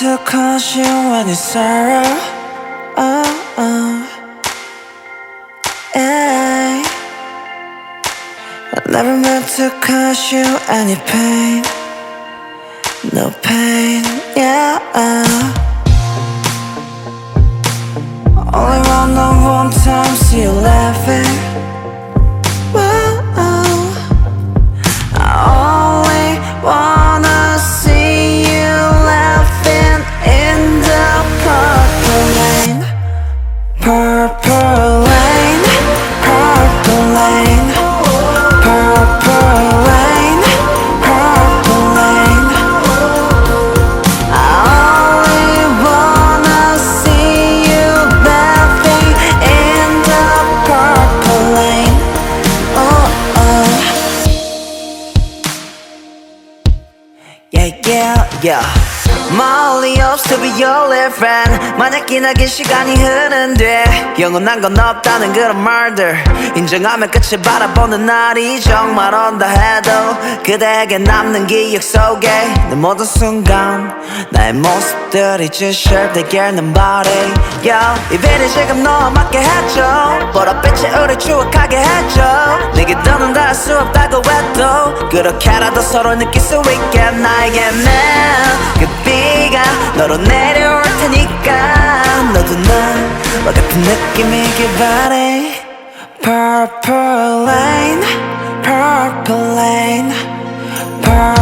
to cause you any sorrow. Oh, oh. I never meant to cause you any pain. No pain, yeah. Yeah, yeah. 멀리 없어 be your little friend. 만약 기나긴 시간이 흐른뒤 영원한 건 없다는 그런 말들. 인정하면 끝을 바라보는 날이 정말 온다 해도 그대에게 남는 기억 속에 내 모든 순간 나의 모습들이 get nobody Yo 이별이 지금 너와 맞게 해줘 보랏빛이 우리 추억하게 해줘 그렇게라도 서로 느낄 수 있게 나에게 맨그 비가 너로 내려올 테니까. 너도 나와 같은 느낌이길 바래 Purple lane, purple lane, purple